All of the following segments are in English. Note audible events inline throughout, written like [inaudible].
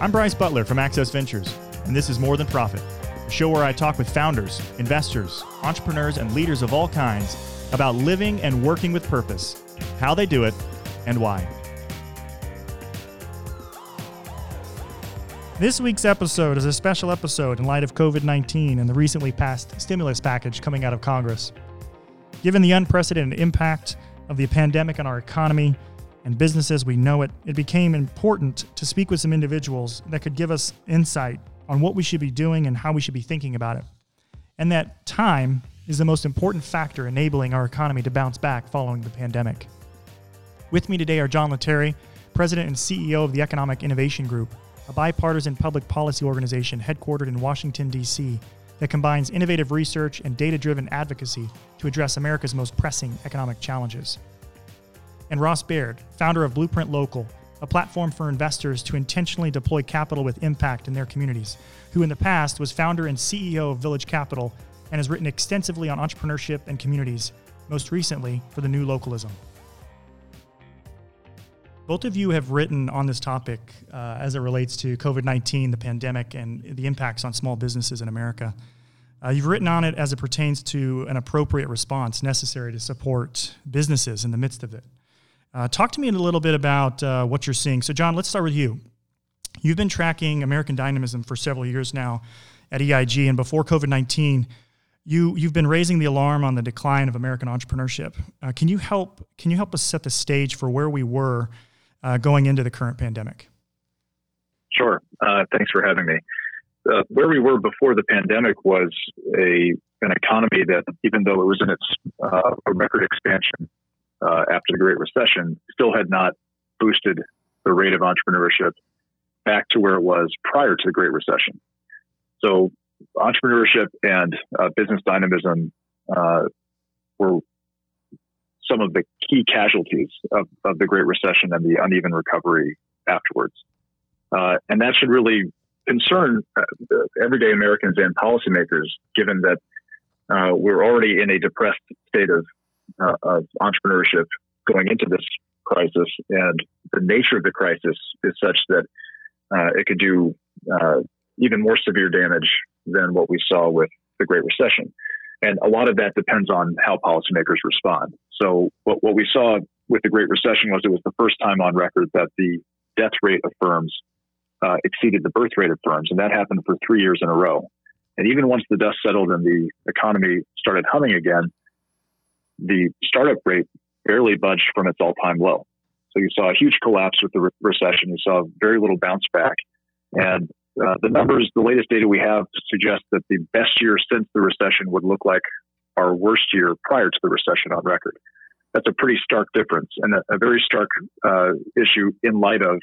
I'm Bryce Butler from Access Ventures, and this is More Than Profit, a show where I talk with founders, investors, entrepreneurs, and leaders of all kinds about living and working with purpose, how they do it, and why. This week's episode is a special episode in light of COVID 19 and the recently passed stimulus package coming out of Congress. Given the unprecedented impact of the pandemic on our economy and business as we know it, it became important to speak with some individuals that could give us insight on what we should be doing and how we should be thinking about it. And that time is the most important factor enabling our economy to bounce back following the pandemic. With me today are John Lettieri, President and CEO of the Economic Innovation Group, a bipartisan public policy organization headquartered in Washington, D.C., that combines innovative research and data driven advocacy to address America's most pressing economic challenges. And Ross Baird, founder of Blueprint Local, a platform for investors to intentionally deploy capital with impact in their communities, who in the past was founder and CEO of Village Capital and has written extensively on entrepreneurship and communities, most recently for the New Localism. Both of you have written on this topic uh, as it relates to COVID 19, the pandemic, and the impacts on small businesses in America. Uh, you've written on it as it pertains to an appropriate response necessary to support businesses in the midst of it. Uh, talk to me a little bit about uh, what you're seeing. So, John, let's start with you. You've been tracking American dynamism for several years now at EIG, and before COVID 19, you, you've been raising the alarm on the decline of American entrepreneurship. Uh, can you help can you help us set the stage for where we were uh, going into the current pandemic? Sure. Uh, thanks for having me. Uh, where we were before the pandemic was a an economy that, even though it was in its record expansion uh, after the Great Recession, still had not boosted the rate of entrepreneurship back to where it was prior to the Great Recession. So, entrepreneurship and uh, business dynamism were some of the key casualties of, of the Great Recession and the uneven recovery afterwards. Uh, and that should really concern uh, everyday Americans and policymakers, given that uh, we're already in a depressed state of, uh, of entrepreneurship going into this crisis. And the nature of the crisis is such that uh, it could do uh, even more severe damage than what we saw with the Great Recession. And a lot of that depends on how policymakers respond. So what, what we saw with the Great Recession was it was the first time on record that the death rate of firms uh, exceeded the birth rate of firms, and that happened for three years in a row. And even once the dust settled and the economy started humming again, the startup rate barely budged from its all-time low. So you saw a huge collapse with the re- recession. You saw very little bounce back, and uh, the numbers, the latest data we have suggest that the best year since the recession would look like our worst year prior to the recession on record. That's a pretty stark difference and a, a very stark uh, issue in light of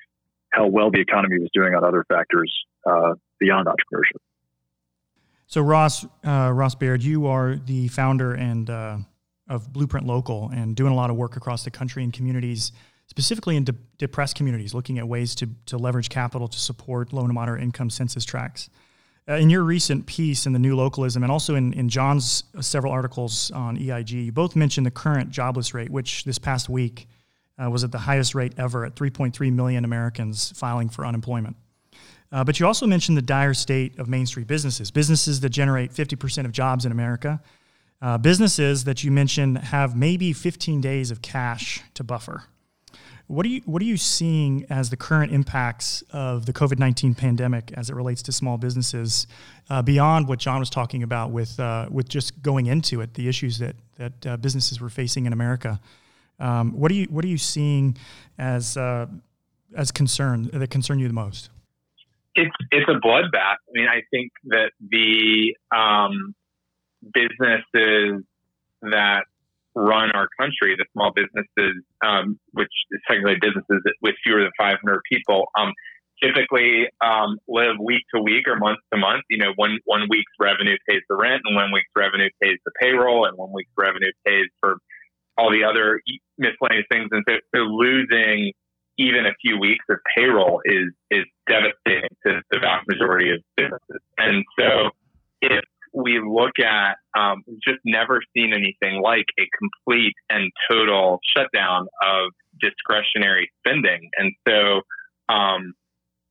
how well the economy was doing on other factors uh, beyond entrepreneurship. So, Ross uh, Ross Baird, you are the founder and uh, of Blueprint Local and doing a lot of work across the country in communities specifically in de- depressed communities, looking at ways to, to leverage capital to support low and moderate income census tracts. Uh, in your recent piece in the New Localism, and also in, in John's uh, several articles on EIG, you both mentioned the current jobless rate, which this past week uh, was at the highest rate ever at 3.3 million Americans filing for unemployment. Uh, but you also mentioned the dire state of Main Street businesses, businesses that generate 50% of jobs in America. Uh, businesses that you mentioned have maybe 15 days of cash to buffer. What are you What are you seeing as the current impacts of the COVID nineteen pandemic as it relates to small businesses, uh, beyond what John was talking about with uh, with just going into it, the issues that that uh, businesses were facing in America? Um, what are you What are you seeing as uh, as concern that concern you the most? It's it's a bloodbath. I mean, I think that the um, businesses that run our country, the small businesses, um, which is technically businesses with fewer than 500 people, um, typically um, live week to week or month to month. You know, one one week's revenue pays the rent, and one week's revenue pays the payroll, and one week's revenue pays for all the other miscellaneous things. And so, so losing even a few weeks of payroll is is devastating to the vast majority of businesses. And so, if we look at, um, just never seen anything like a complete and total shutdown of discretionary spending. And so, um,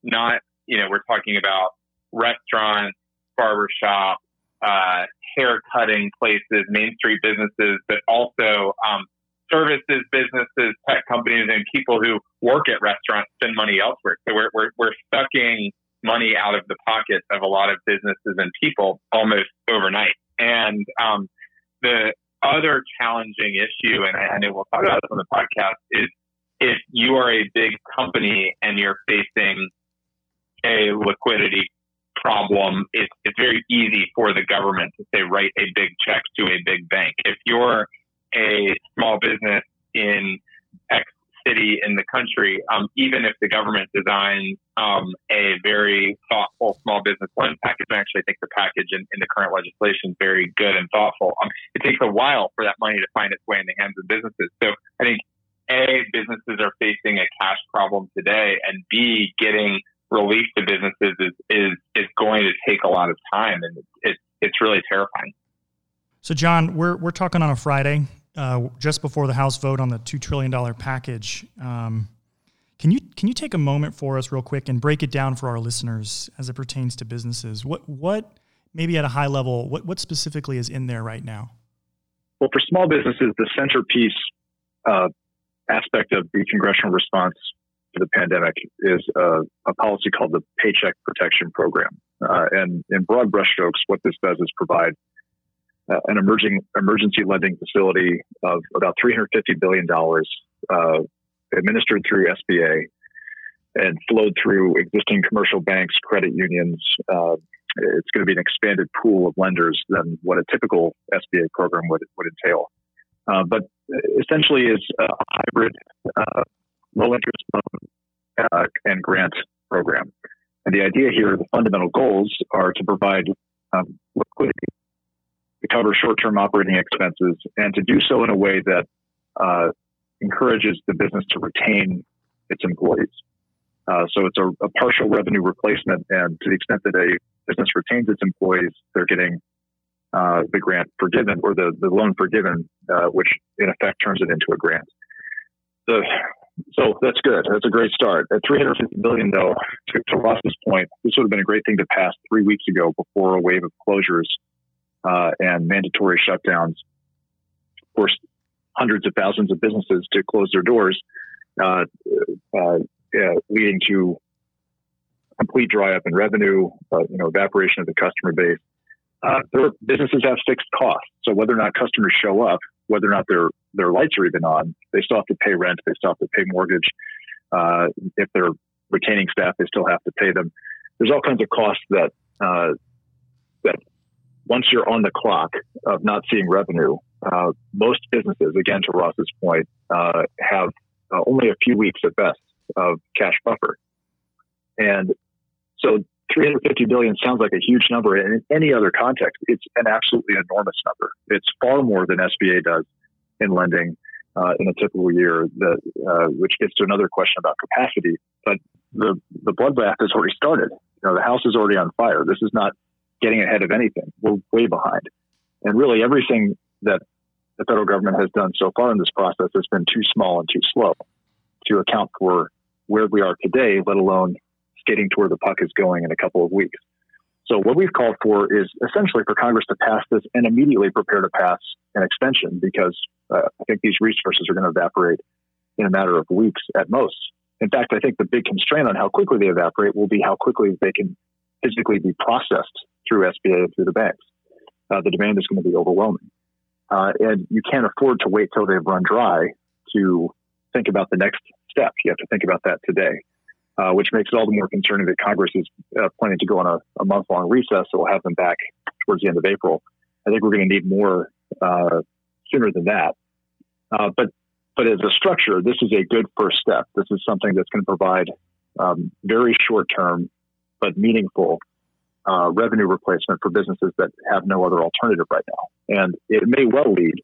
not you know, we're talking about restaurants, barbershop, uh, hair cutting places, Main Street businesses, but also um, services businesses, tech companies, and people who work at restaurants spend money elsewhere. So we're, we're, we're sucking money out of the pockets of a lot of businesses and people almost overnight. And um, the other challenging issue, and I, know we'll talk about this on the podcast, is if you are a big company and you're facing a liquidity problem, it's, it's very easy for the government to say, write a big check to a big bank. If you're a small business in X city in the country, um, even if the government designs um, a very thoughtful small business loan package, I actually think the package in, in the current legislation is very good and thoughtful. Um, it takes a while for that money to find its way in the hands of businesses. So I think A, businesses are facing a cash problem today, and B, getting relief to businesses is, is, is going to take a lot of time, and it, it, it's really terrifying. So, John, we're, we're talking on a Friday uh, just before the House vote on the two trillion dollar package. Um, can you can you take a moment for us real quick and break it down for our listeners as it pertains to businesses? What what maybe at a high level what what specifically is in there right now? Well, for small businesses, the centerpiece uh, aspect of the congressional response to the pandemic is uh, a policy called the Paycheck Protection Program. Uh, and in broad brushstrokes, what this does is provide uh, an emerging emergency lending facility of about $350 billion uh, administered through SBA and flowed through existing commercial banks, credit unions. Uh, it's going to be an expanded pool of lenders than what a typical SBA program would, would entail. Uh, but essentially is a hybrid uh, low interest loan uh, and grant program. And the idea here, the fundamental goals are to provide um, liquidity to cover short-term operating expenses and to do so in a way that uh, encourages the business to retain its employees. Uh, so it's a, a, partial revenue replacement, and to the extent that a business retains its employees, they're getting uh, the grant forgiven or the, the loan forgiven, uh, which in effect turns it into a grant. The, so that's good. That's a great start. At 350 billion, though, to, to Ross's point, this would have been a great thing to pass three weeks ago before a wave of closures uh, and mandatory shutdowns forced hundreds of thousands of businesses to close their doors, uh, uh, leading to complete dry up in revenue, uh, you know, evaporation of the customer base. Uh, businesses have fixed costs, so whether or not customers show up, whether or not their their lights are even on, they still have to pay rent, they still have to pay mortgage. Uh, if they're retaining staff, they still have to pay them. There's all kinds of costs that that once you're on the clock of not seeing revenue, uh, most businesses, again to Ross's point, uh, have uh, only a few weeks at best of cash buffer, and so 350 billion sounds like a huge number. And in any other context, it's an absolutely enormous number. It's far more than SBA does in lending uh, in a typical year. That uh, which gets to another question about capacity, but the the bloodbath has already started. You know, the house is already on fire. This is not getting ahead of anything. We're way behind. And really, everything that the federal government has done so far in this process has been too small and too slow to account for where we are today, let alone skating to where the puck is going in a couple of weeks. So, what we've called for is essentially for Congress to pass this and immediately prepare to pass an extension because uh, I think these resources are going to evaporate in a matter of weeks at most. In fact, I think the big constraint on how quickly they evaporate will be how quickly they can physically be processed through SBA and through the banks. Uh, the demand is going to be overwhelming. Uh, and you can't afford to wait till they've run dry to think about the next step. You have to think about that today, uh, which makes it all the more concerning that Congress is uh, planning to go on a, a month long recess. So we'll have them back towards the end of April. I think we're going to need more uh, sooner than that. Uh, but but as a structure, this is a good first step. This is something that's going to provide um, very short term but meaningful uh, revenue replacement for businesses that have no other alternative right now. And it may well lead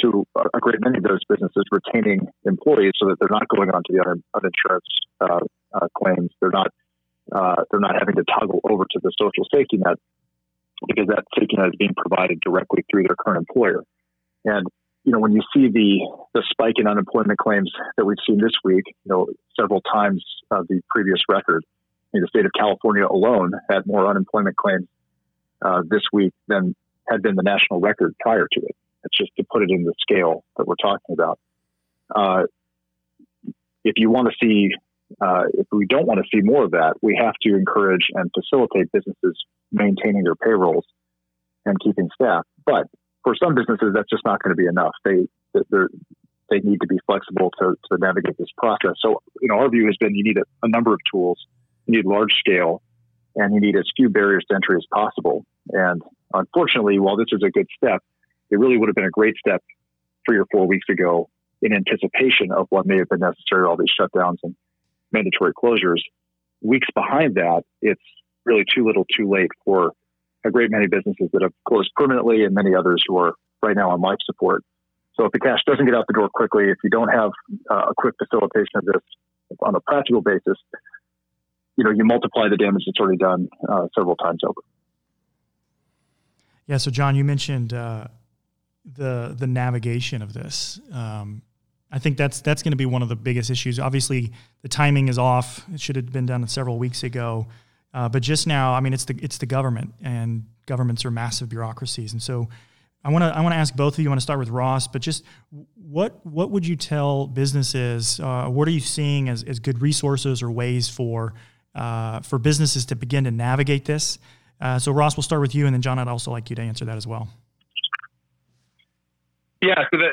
to a great many of those businesses retaining employees so that they're not going on to the un- uninsurance uh, uh, claims. They're not uh, they're not having to toggle over to the social safety net because that safety net is being provided directly through their current employer. And you know when you see the the spike in unemployment claims that we've seen this week, you know several times of the previous record the state of California alone had more unemployment claims uh, this week than had been the national record prior to it. It's just to put it in the scale that we're talking about. Uh, if you want to see, uh, if we don't want to see more of that, we have to encourage and facilitate businesses maintaining their payrolls and keeping staff. But for some businesses, that's just not going to be enough. They they need to be flexible to, to navigate this process. So, you know, our view has been you need a, a number of tools. You need large scale, and you need as few barriers to entry as possible. And unfortunately, while this is a good step, it really would have been a great step three or four weeks ago in anticipation of what may have been necessary, all these shutdowns and mandatory closures. Weeks behind that, it's really too little too late for a great many businesses that have closed permanently and many others who are right now on life support. So if the cash doesn't get out the door quickly, if you don't have uh, a quick facilitation of this on a practical basis, you know, you multiply the damage that's already done uh, several times over. Yeah. So John, you mentioned uh, the the navigation of this. Um, I think that's that's going to be one of the biggest issues. Obviously, the timing is off. It should have been done several weeks ago. Uh, but just now, I mean, it's the it's the government, and governments are massive bureaucracies, and so I want to I want to ask both of you. I want to start with Ross, but just what what would you tell businesses? Uh, what are you seeing as, as good resources or ways for uh, for businesses to begin to navigate this? Uh, so Ross, we'll start with you, and then John, I'd also like you to answer that as well. Yeah. So the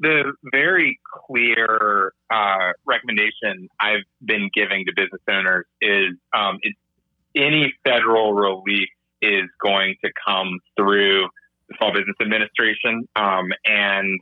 the very clear uh, recommendation I've been giving to business owners is um, any federal relief is going to come through the Small Business Administration. Um, and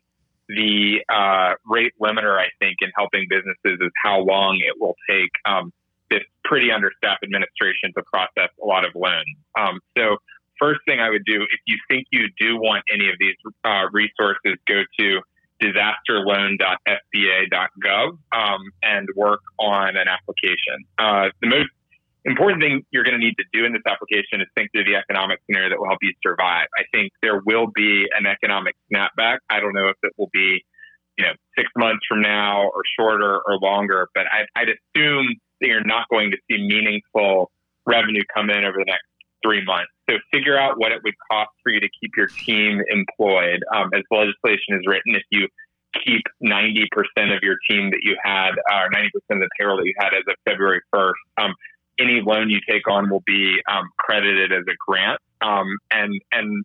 the uh, rate limiter, I think, in helping businesses is how long it will take um, this pretty understaffed administration to process a lot of loans. Um, so, first thing I would do, if you think you do want any of these uh, resources, go to disasterloan.sba.gov um, and work on an application. Uh, the most important thing you're going to need to do in this application is think through the economic scenario that will help you survive. I think there will be an economic snapback. I don't know if it will be, you know, six months from now or shorter or longer, but I'd, I'd assume that you're not going to see meaningful revenue come in over the next three months. So figure out what it would cost for you to keep your team employed. Um, as the legislation is written, if you keep 90% of your team that you had, or 90% of the payroll that you had as of February 1st, um, any loan you take on will be um, credited as a grant um, and and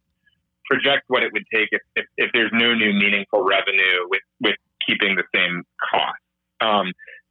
project what it would take if, if, if, there's no new meaningful revenue with, with keeping the same cost.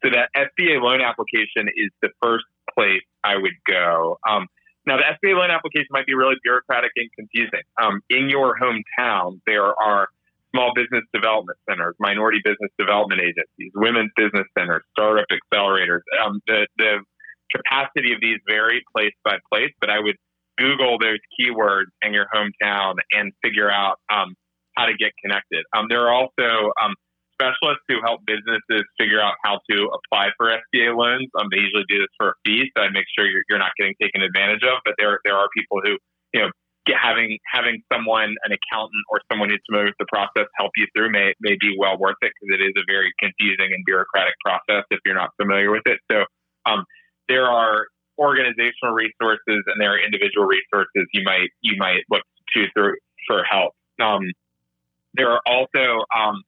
So that SBA loan application is the first place I would go. Um, now, the SBA loan application might be really bureaucratic and confusing. Um, in your hometown, there are small business development centers, minority business development agencies, women's business centers, startup accelerators. Um, the, the capacity of these vary place by place, but I would Google those keywords in your hometown and figure out um, how to get connected. Um, there are also um, specialists who help businesses figure out how to apply for SBA loans. Um, they usually do this for a fee, so I make sure you're, you're, not getting taken advantage of. But there there are people who you know having having someone, an accountant or someone who's familiar with the process, help you through may may be well worth it because it is a very confusing and bureaucratic process if you're not familiar with it. So um, there are organizational resources and there are individual resources you might you might look to through for help. Um, there are also um,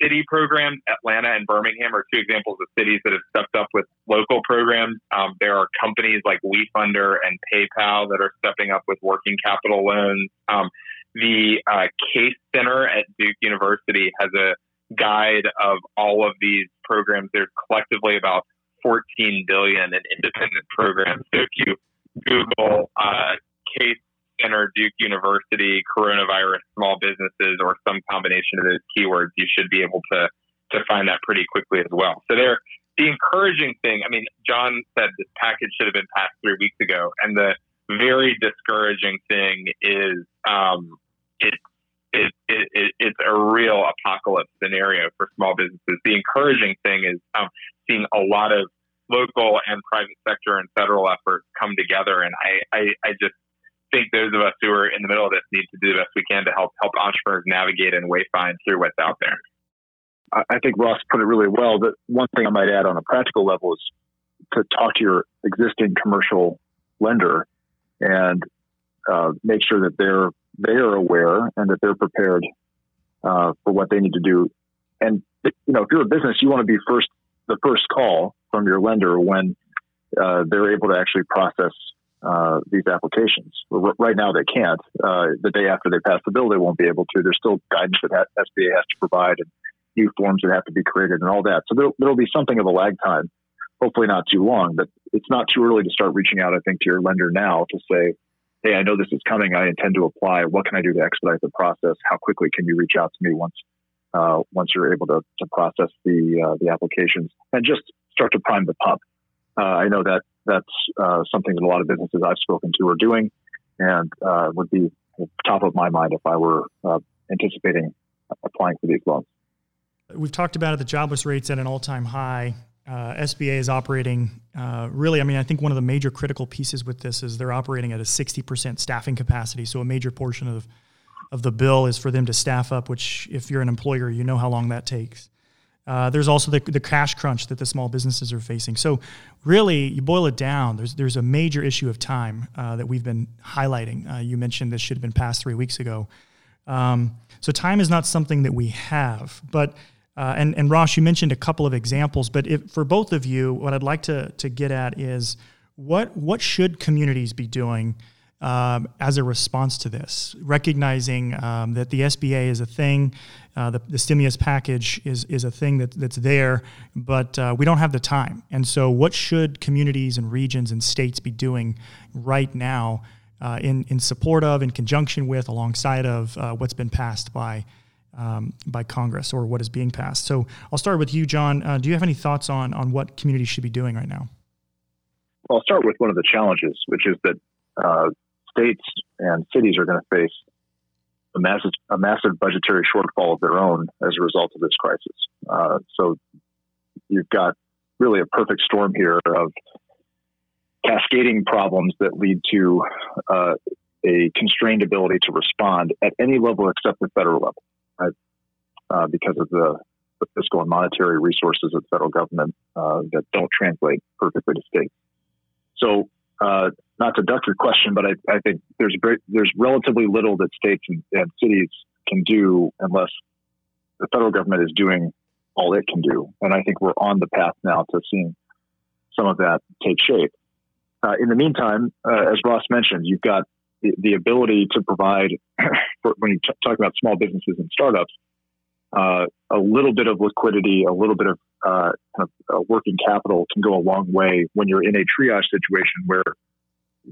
city programs. Atlanta and Birmingham are two examples of cities that have stepped up with local programs. Um, there are companies like WeFunder and PayPal that are stepping up with working capital loans. Um, the uh, Case Center at Duke University has a guide of all of these programs. There's collectively about 14 billion in independent programs. So if you Google uh, Case Center, Duke University, coronavirus, small businesses, or some combination of those keywords, you should be able to to find that pretty quickly as well. So there, the encouraging thing. I mean, John said this package should have been passed three weeks ago, and the very discouraging thing is um, it, it, it, it's a real apocalypse scenario for small businesses. The encouraging thing is um, seeing a lot of local and private sector and federal efforts come together. And I, I, I just think those of us who are in the middle of this need to do the best we can to help help entrepreneurs navigate and wayfind through what's out there. I think Ross put it really well. That one thing I might add on a practical level is to talk to your existing commercial lender and uh, make sure that they're they are aware and that they're prepared uh, for what they need to do. And you know, if you're a business, you want to be first the first call from your lender when uh, they're able to actually process uh, these applications. Right now, they can't. Uh, the day after they pass the bill, they won't be able to. There's still guidance that SBA has to provide and new forms that have to be created and all that. So there, there'll be something of a lag time. Hopefully, not too long, but it's not too early to start reaching out. I think to your lender now to say, "Hey, I know this is coming. I intend to apply. What can I do to expedite the process? How quickly can you reach out to me once uh, once you're able to, to process the uh, the applications and just start to prime the pump?" Uh, I know that that's uh, something that a lot of businesses I've spoken to are doing, and uh, would be top of my mind if I were uh, anticipating applying for these loans. We've talked about it. The jobless rate's at an all-time high. Uh, SBA is operating uh, really. I mean, I think one of the major critical pieces with this is they're operating at a 60% staffing capacity. So a major portion of of the bill is for them to staff up. Which, if you're an employer, you know how long that takes. Uh, there's also the, the cash crunch that the small businesses are facing. So, really, you boil it down. There's there's a major issue of time uh, that we've been highlighting. Uh, you mentioned this should have been passed three weeks ago. Um, so, time is not something that we have. But uh, and and Ross, you mentioned a couple of examples. But if, for both of you, what I'd like to to get at is what what should communities be doing um, as a response to this, recognizing um, that the SBA is a thing, uh, the, the, stimulus package is, is a thing that, that's there, but uh, we don't have the time. And so, what should communities and regions and states be doing right now uh, in, in support of, in conjunction with, alongside of uh, what's been passed by? Um, by Congress or what is being passed. So I'll start with you, John. Uh, do you have any thoughts on on what communities should be doing right now? Well, I'll start with one of the challenges, which is that uh, states and cities are going to face a massive, a massive budgetary shortfall of their own as a result of this crisis. Uh, so you've got really a perfect storm here of cascading problems that lead to uh, a constrained ability to respond at any level except the federal level, right? Uh, because of the, the, fiscal and monetary resources of the federal government uh, that don't translate perfectly to states. So uh, not to duck your question, but I, I think there's there's relatively little that states and, and, cities can do unless the federal government is doing all it can do. And I think we're on the path now to seeing some of that take shape. Uh, in the meantime, uh, as Ross mentioned, you've got the, the ability to provide, [coughs] for, when you t- talk about small businesses and startups, uh, a little bit of liquidity, a little bit of uh, kind of uh, working capital can go a long way when you're in a triage situation where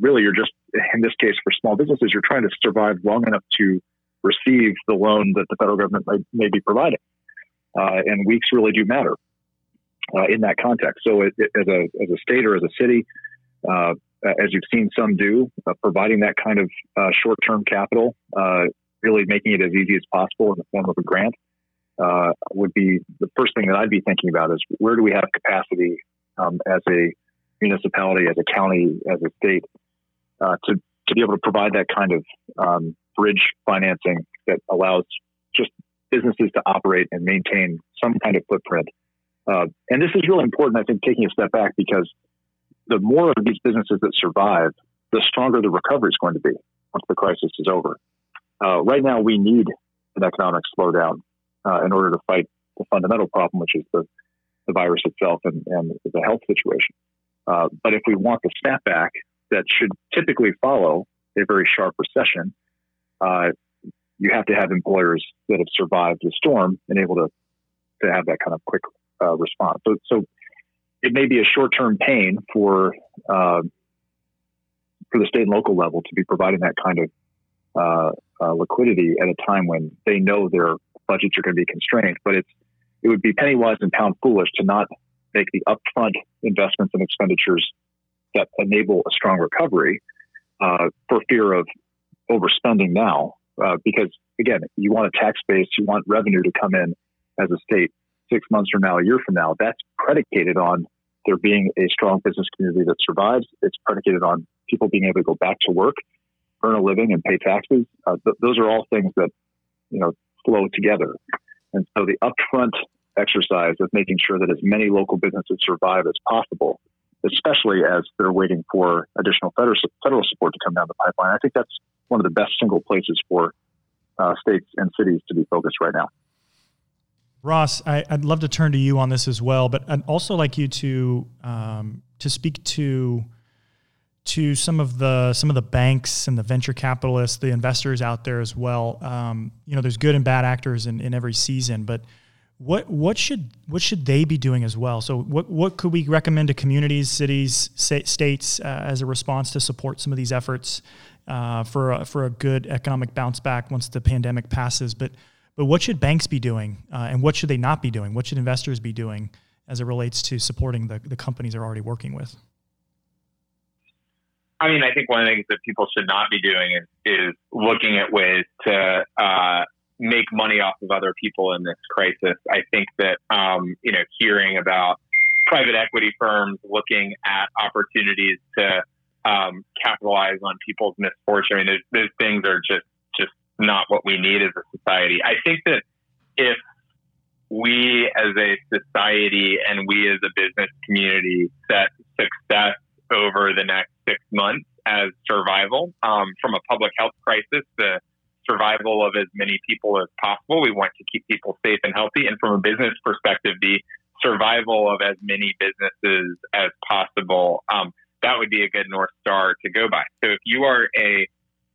really you're just, in this case for small businesses, you're trying to survive long enough to receive the loan that the federal government may, may be providing. Uh, and weeks really do matter uh, in that context. So, it, it, as, a, as a state or as a city, uh, as you've seen some do, uh, providing that kind of uh, short term capital, uh, really making it as easy as possible in the form of a grant. would be the first thing that I'd be thinking about is where do we have capacity um, as a municipality, as a county, as a state uh, to to be able to provide that kind of um, bridge financing that allows just businesses to operate and maintain some kind of footprint. Uh, and this is really important, I think, taking a step back because the more of these businesses that survive, the stronger the recovery is going to be once the crisis is over. Uh, right now, we need an economic slowdown uh, in order to fight the fundamental problem, which is the, the virus itself and, and the health situation. Uh, but if we want the snapback that should typically follow a very sharp recession, uh, you have to have employers that have survived the storm and able to to have that kind of quick uh, response. So, so it may be a short term pain for uh, for the state and local level to be providing that kind of uh, uh, liquidity at a time when they know their budgets are going to be constrained. But it's it would be penny wise and pound foolish to not make the upfront investments and expenditures that enable a strong recovery uh, for fear of overspending now. Uh, because again, you want a tax base, you want revenue to come in as a state six months from now, a year from now. That's predicated on there being a strong business community that survives. It's predicated on people being able to go back to work, earn a living, and pay taxes. Uh, th- those are all things that you know flow together. And so the upfront exercise of making sure that as many local businesses survive as possible especially as they're waiting for additional federal federal support to come down the pipeline. I think that's one of the best single places for uh, states and cities to be focused right now. Ross, I, would love to turn to you on this as well, but I'd also like you to um, to speak to to some of the some of the banks and the venture capitalists, the investors out there as well. Um, you know, there's good and bad actors in, in every season, but what what should what should they be doing as well? So what what could we recommend to communities, cities, states uh, as a response to support some of these efforts uh, for a, for a good economic bounce back once the pandemic passes? But but what should banks be doing, uh, and what should they not be doing? What should investors be doing as it relates to supporting the, the companies they're already working with? I mean, I think one of the things that people should not be doing is, is looking at ways to uh, make money off of other people in this crisis. I think that um, you know, hearing about private equity firms looking at opportunities to um, capitalize on people's misfortune. I mean, those, those things are just just not what we need as a society. I think that if we as a society and we as a business community set success over the next six months as survival um, from a public health crisis, the survival of as many people as possible. We want to keep people safe and healthy. And from a business perspective, the survival of as many businesses as possible. Um, that would be a good North Star to go by. So if you are a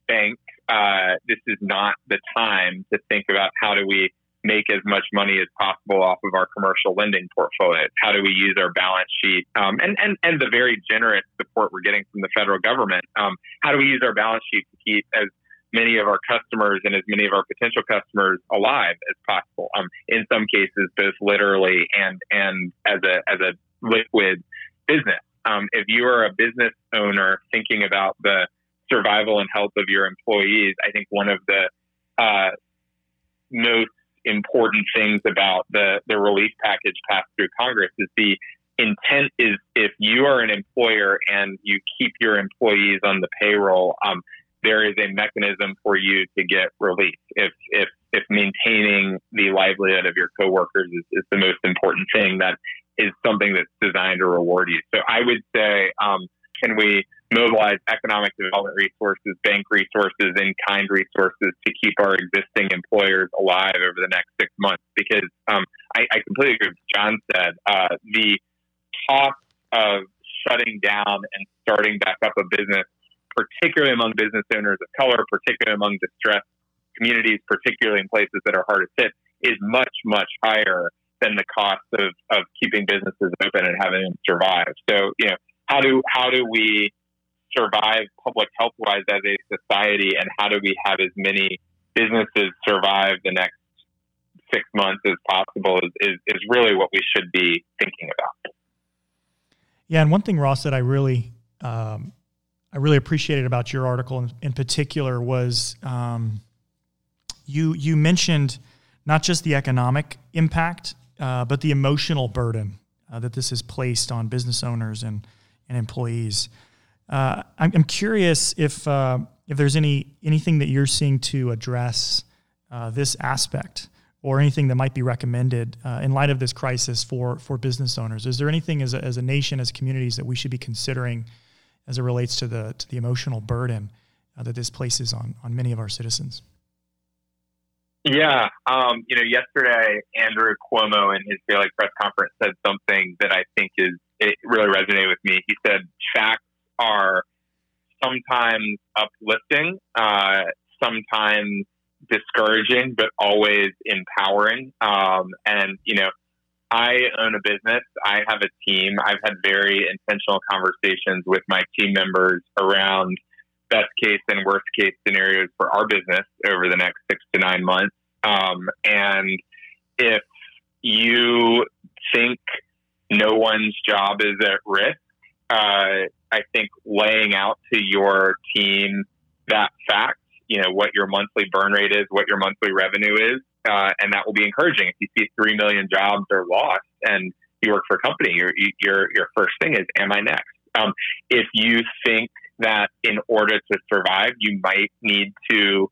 bank uh, this is not the time to think about how do we make as much money as possible off of our commercial lending portfolio. How do we use our balance sheet um, and, and, and the very generous support we're getting from the federal government? Um, how do we use our balance sheet to keep as many of our customers and as many of our potential customers alive as possible? Um, in some cases, both literally and and as a as a liquid business. Um, if you are a business owner thinking about the survival and health of your employees, I think one of the uh, most important things about the, the relief package passed through Congress is the intent is if you are an employer and you keep your employees on the payroll, um, there is a mechanism for you to get relief. If if if maintaining the livelihood of your coworkers is, is the most important thing, that is something that's designed to reward you. So I would say, um, can we mobilize economic development resources, bank resources, and kind resources to keep our existing employers alive over the next six months. Because um, I, I, completely agree with John said. Uh, the cost of shutting down and starting back up a business, particularly among business owners of color, particularly among distressed communities, particularly in places that are hard to hit, is much, much higher than the cost of, of keeping businesses open and having them survive. So, you know, how do how do we survive public health wise as a society, and how do we have as many businesses survive the next six months as possible is, is, is really what we should be thinking about. Yeah, and one thing, Ross, that I really um, I really appreciated about your article in, in particular was um, you you mentioned not just the economic impact, uh, but the emotional burden uh, that this has placed on business owners and and employees. Uh, I'm, I'm, curious if uh, if there's any anything that you're seeing to address uh, this aspect, or anything that might be recommended uh, in light of this crisis for for business owners. Is there anything as a, as a nation, as communities, that we should be considering as it relates to the to the emotional burden uh, that this places on on many of our citizens? Yeah, um, you know, yesterday Andrew Cuomo in his daily press conference said something that I think is it really resonated with me. He said facts are sometimes uplifting, uh, sometimes discouraging, but always empowering. Um, and, you know, I own a business. I have a team. I've had very intentional conversations with my team members around best case and worst case scenarios for our business over the next six to nine months. Um, and if you think no one's job is at risk, uh, I think laying out to your team that fact, you know, what your monthly burn rate is, what your monthly revenue is, uh, and that will be encouraging. If you see three million jobs are lost and you work for a company, your your your first thing is, am I next? Um, if you think that in order to survive, you might need to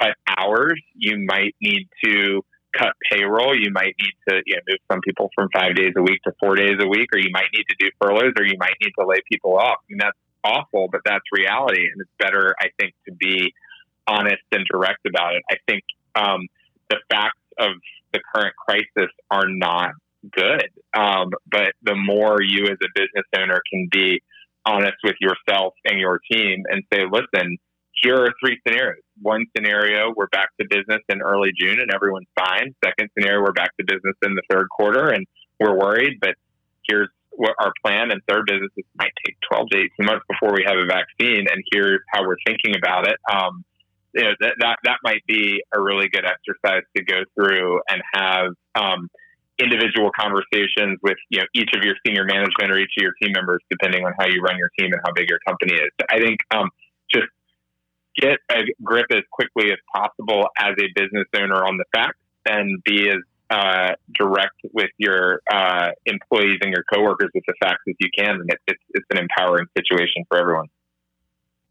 cut hours, you might need to cut payroll. You might need to you know, move some people from five days a week to four days a week, or you might need to do furloughs, or you might need to lay people off. I mean, that's awful, but that's reality, and it's better, I think, to be honest and direct about it. I think um, the facts of the current crisis are not good, um, but the more you as a business owner can be honest with yourself and your team and say, listen here are three scenarios. One scenario, we're back to business in early June and everyone's fine. Second scenario, we're back to business in the third quarter and we're worried, but here's what our plan. And third business might take 12 to 18 months before we have a vaccine. And here's how we're thinking about it. Um, you know, that, that, that might be a really good exercise to go through and have, um, individual conversations with you know each of your senior management or each of your team members, depending on how you run your team and how big your company is. I think um, just get a grip as quickly as possible as a business owner on the facts and be as uh, direct with your uh, employees and your coworkers with the facts as you can. And it, it's, it's an empowering situation for everyone.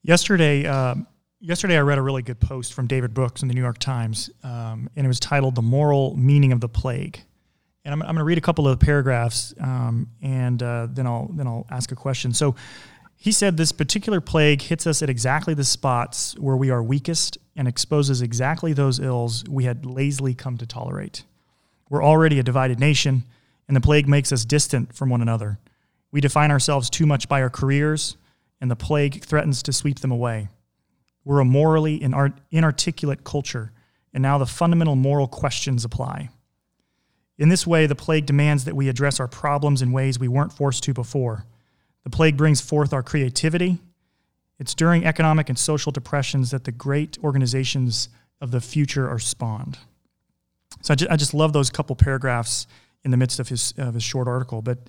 Yesterday, um, yesterday I read a really good post from David Brooks in the New York Times, um, and it was titled "The Moral Meaning of the Plague." And I'm, I'm going to read a couple of paragraphs, um, and uh, then I'll then I'll ask a question. So, he said this particular plague hits us at exactly the spots where we are weakest and exposes exactly those ills we had lazily come to tolerate. We're already a divided nation, and the plague makes us distant from one another. We define ourselves too much by our careers, and the plague threatens to sweep them away. We're a morally inarticulate culture, and now the fundamental moral questions apply. In this way, the plague demands that we address our problems in ways we weren't forced to before. The plague brings forth our creativity. It's during economic and social depressions that the great organizations of the future are spawned. So I just, I just love those couple paragraphs in the midst of his, of his short article. But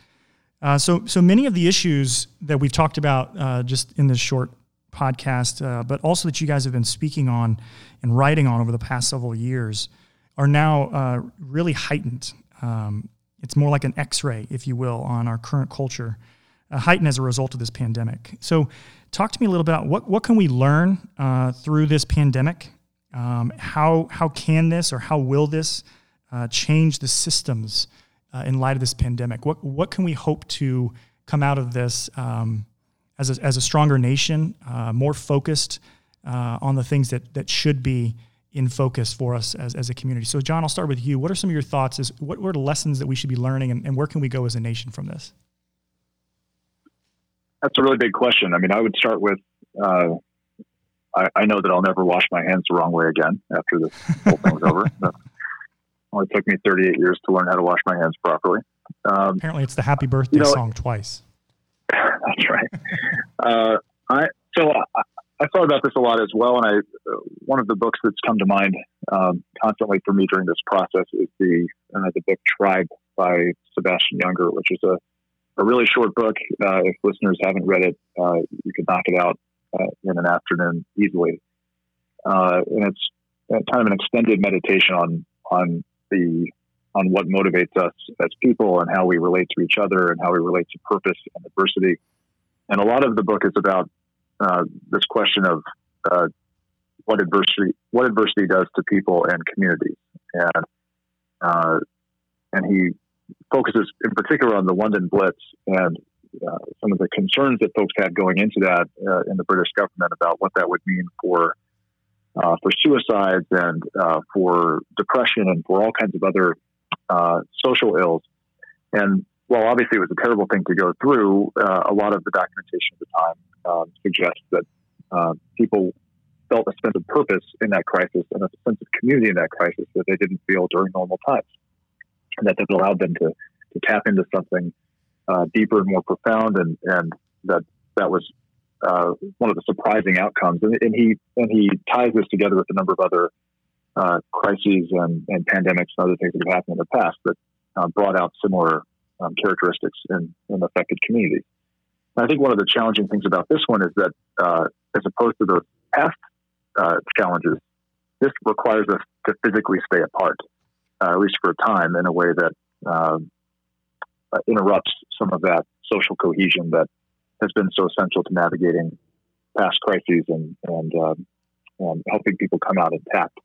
uh, so, so many of the issues that we've talked about uh, just in this short podcast, uh, but also that you guys have been speaking on and writing on over the past several years, are now uh, really heightened. Um, it's more like an x ray, if you will, on our current culture uh, heightened as a result of this pandemic. So, talk to me a little bit about what, what can we learn uh, through this pandemic? Um, how, how can this or how will this uh, change the systems uh, in light of this pandemic? What, what can we hope to come out of this um, as, a, as a stronger nation, uh, more focused uh, on the things that, that should be in focus for us as, as a community? So, John, I'll start with you. What are some of your thoughts? Is, what, are the lessons that we should be learning, and, and where can we go as a nation from this? That's a really big question. I mean, I would start with uh, I, I, know that I'll never wash my hands the wrong way again after this whole thing thing's over. [laughs] It only took me 38 years to learn how to wash my hands properly. Um, Apparently, it's the Happy Birthday you know, song twice. [laughs] That's right. uh, I so I, I, thought about this a lot as well, and I one of the books that's come to mind um, constantly for me during this process is the uh, the book Tribe by Sebastian Junger, which is a a really short book. Uh, if listeners haven't read it, uh, you could knock it out uh, in an afternoon easily. And it's kind of an extended meditation on on the on what motivates us as people and how we relate to each other and how we relate to purpose and adversity. And a lot of the book is about uh, this question of uh, what adversity what adversity does to people and communities. And and he focuses in particular on the London Blitz and uh, some of the concerns that folks had going into that uh, in the British government about what that would mean for uh, for suicides and uh, for depression and for all kinds of other uh, social ills. And while obviously it was a terrible thing to go through, uh, a lot of the documentation at the time um, suggests that people felt a sense of purpose in that crisis and a sense of community in that crisis that they didn't feel during normal times and that has allowed them to, to tap into something uh, deeper and more profound, and and that that was uh, one of the surprising outcomes. And, and, he and he ties this together with a number of other uh, crises and, and pandemics and other things that have happened in the past that uh, brought out similar um, characteristics in, in affected communities. And I think one of the challenging things about this one is that, uh, as opposed to those past uh, challenges, this requires us to physically stay apart uh, at least for a time, in a way that um, uh, interrupts some of that social cohesion that has been so essential to navigating past crises and and, um, and helping people come out intact.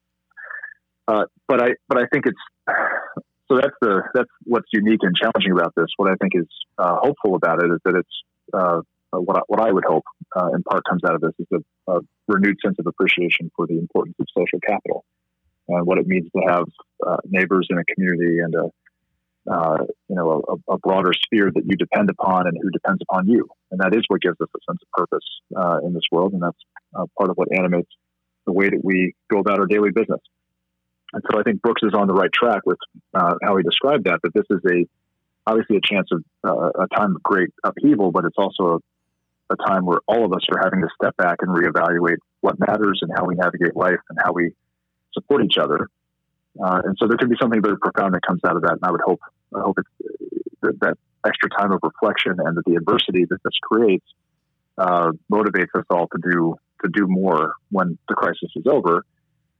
Uh, but I but I think it's so that's the that's what's unique and challenging about this. What I think is uh, hopeful about it is that it's uh, what I, what I would hope uh, in part comes out of this is a, a, renewed sense of appreciation for the importance of social capital and what it means to have uh, neighbors in a community and a uh, you know a, a, broader sphere that you depend upon and who depends upon you, and that is what gives us a sense of purpose uh, in this world, and that's part of what animates the way that we go about our daily business. And so I think Brooks is on the right track with uh, how he described that. That this is a obviously a chance of uh, a time of great upheaval, but it's also a, a, time where all of us are having to step back and reevaluate what matters and how we navigate life and how we support each other. Uh, and so there could be something very profound that comes out of that. And I would hope I hope that, that extra time of reflection and that the adversity that this creates uh, motivates us all to do to do more when the crisis is over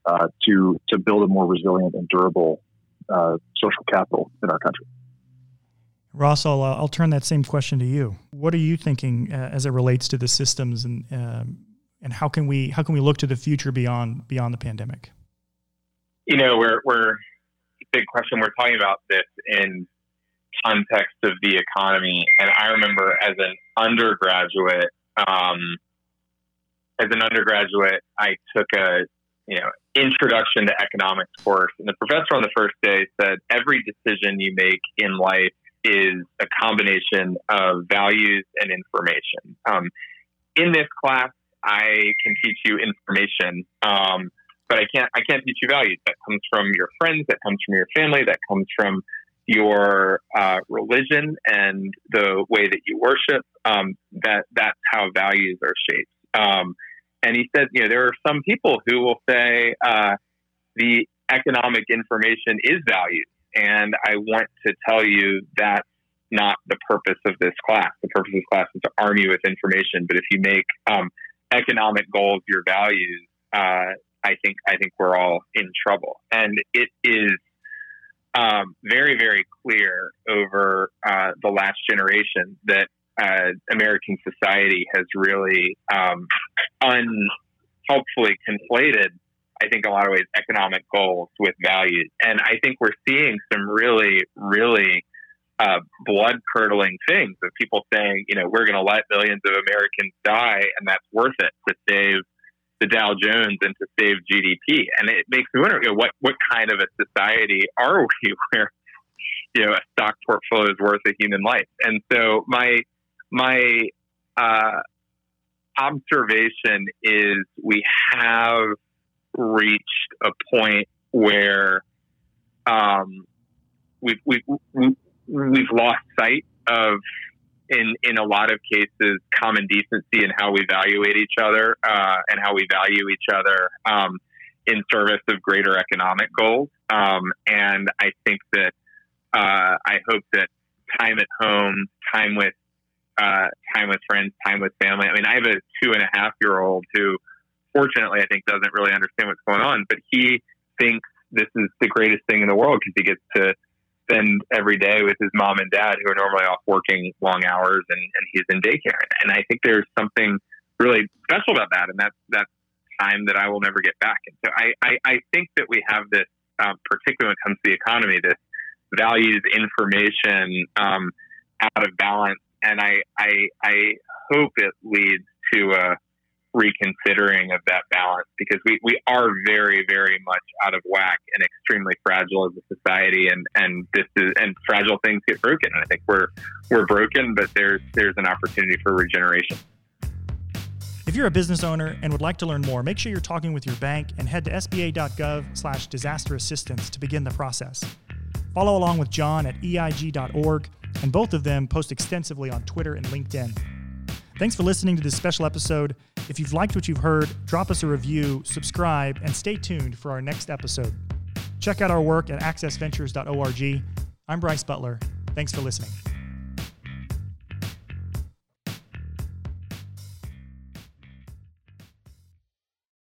uh, to to build a more resilient and durable uh, social capital in our country. Ross, I'll, uh, I'll turn that same question to you. What are you thinking uh, as it relates to the systems, and um, and how can we how can we look to the future beyond beyond the pandemic? You know, we're we're big question. We're talking about this in context of the economy, and I remember as an undergraduate. Um, as an undergraduate, I took a you know introduction to economics course, and the professor on the first day said every decision you make in life is a combination of values and information. Um, in this class, I can teach you information, um, but I can't I can't teach you values. That comes from your friends, that comes from your family, that comes from your uh, religion and the way that you worship. Um, that that's how values are shaped. And he said, you know, there are some people who will say uh, the economic information is valued. And I want to tell you that's not the purpose of this class. The purpose of this class is to arm you with information. But if you make um, economic goals your values, uh, I think I think we're all in trouble. And it is um, very very clear over uh, the last generation that uh, American society has really um, unhelpfully conflated, I think, a lot of ways, economic goals with values. And I think we're seeing some really, really uh, blood curdling things of people saying, you know, we're going to let millions of Americans die, and that's worth it to save the Dow Jones and to save GDP. And it makes me wonder, you know, what what kind of a society are [laughs] we where you know a stock portfolio is worth a human life? And so my my uh, observation is we have reached a point where um, we've, we've, we've lost sight of in in a lot of cases common decency and how we evaluate each other uh, and how we value each other um, in service of greater economic goals. Um, and I think that uh, I hope that time at home, time with uh, time with friends, time with family. I mean, I have a two and a half year old who, fortunately, I think doesn't really understand what's going on, but he thinks this is the greatest thing in the world because he gets to spend every day with his mom and dad who are normally off working long hours and, and he's in daycare. And I think there's something really special about that. And that's, that's time that I will never get back. And so I, I, I think that we have this, um, particularly when it comes to the economy, this values information um, out of balance and I, I, I hope it leads to a reconsidering of that balance because we, we are very, very much out of whack and extremely fragile as a society. And, and this is, and fragile things get broken. And I think we're, we're broken, but there's, there's an opportunity for regeneration. If you're a business owner and would like to learn more, make sure you're talking with your bank and head to sba.gov slash disaster assistance to begin the process. Follow along with John at eig.org and both of them post extensively on Twitter and LinkedIn. Thanks for listening to this special episode. If you've liked what you've heard, drop us a review, subscribe, and stay tuned for our next episode. Check out our work at accessventures.org. I'm Bryce Butler. Thanks for listening.